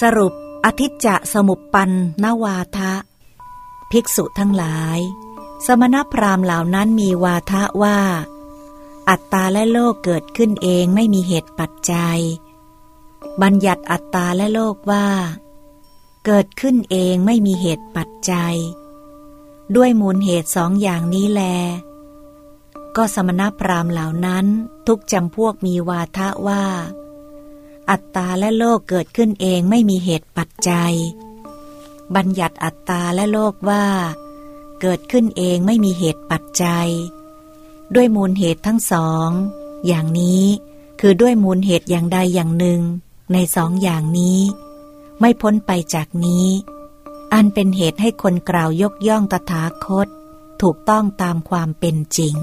สรุปอธิจจะสมุปปันนวาทะ ภิกษุทั้งหลาย สมณพราหมณ์เหล่านั้นมีวาทะว่า อัตตาและโลกเกิดขึ้นเองไม่มีเหตุปัจจัย บัญญัติอัตตาและโลกว่า เกิดขึ้นเองไม่มีเหตุปัจจัย ด้วยมูลเหตุสองอย่างนี้แล ก็สมณพราหมณ์เหล่านั้นทุกจำพวกมีวาทะว่า อัตตาและโลกเกิดขึ้นเองไม่มีเหตุปัจจัย บัญญัติอัตตาและโลกว่า เกิดขึ้นเองไม่มีเหตุปัจจัย ด้วยมูลเหตุทั้งสอง อย่างนี้คือด้วยมูลเหตุอย่างใดอย่างหนึ่ง ในสองอย่างนี้ ไม่พ้นไปจากนี้ อันเป็นเหตุให้คนกล่าวยกย่องตถาคต ถูกต้องตามความเป็นจริง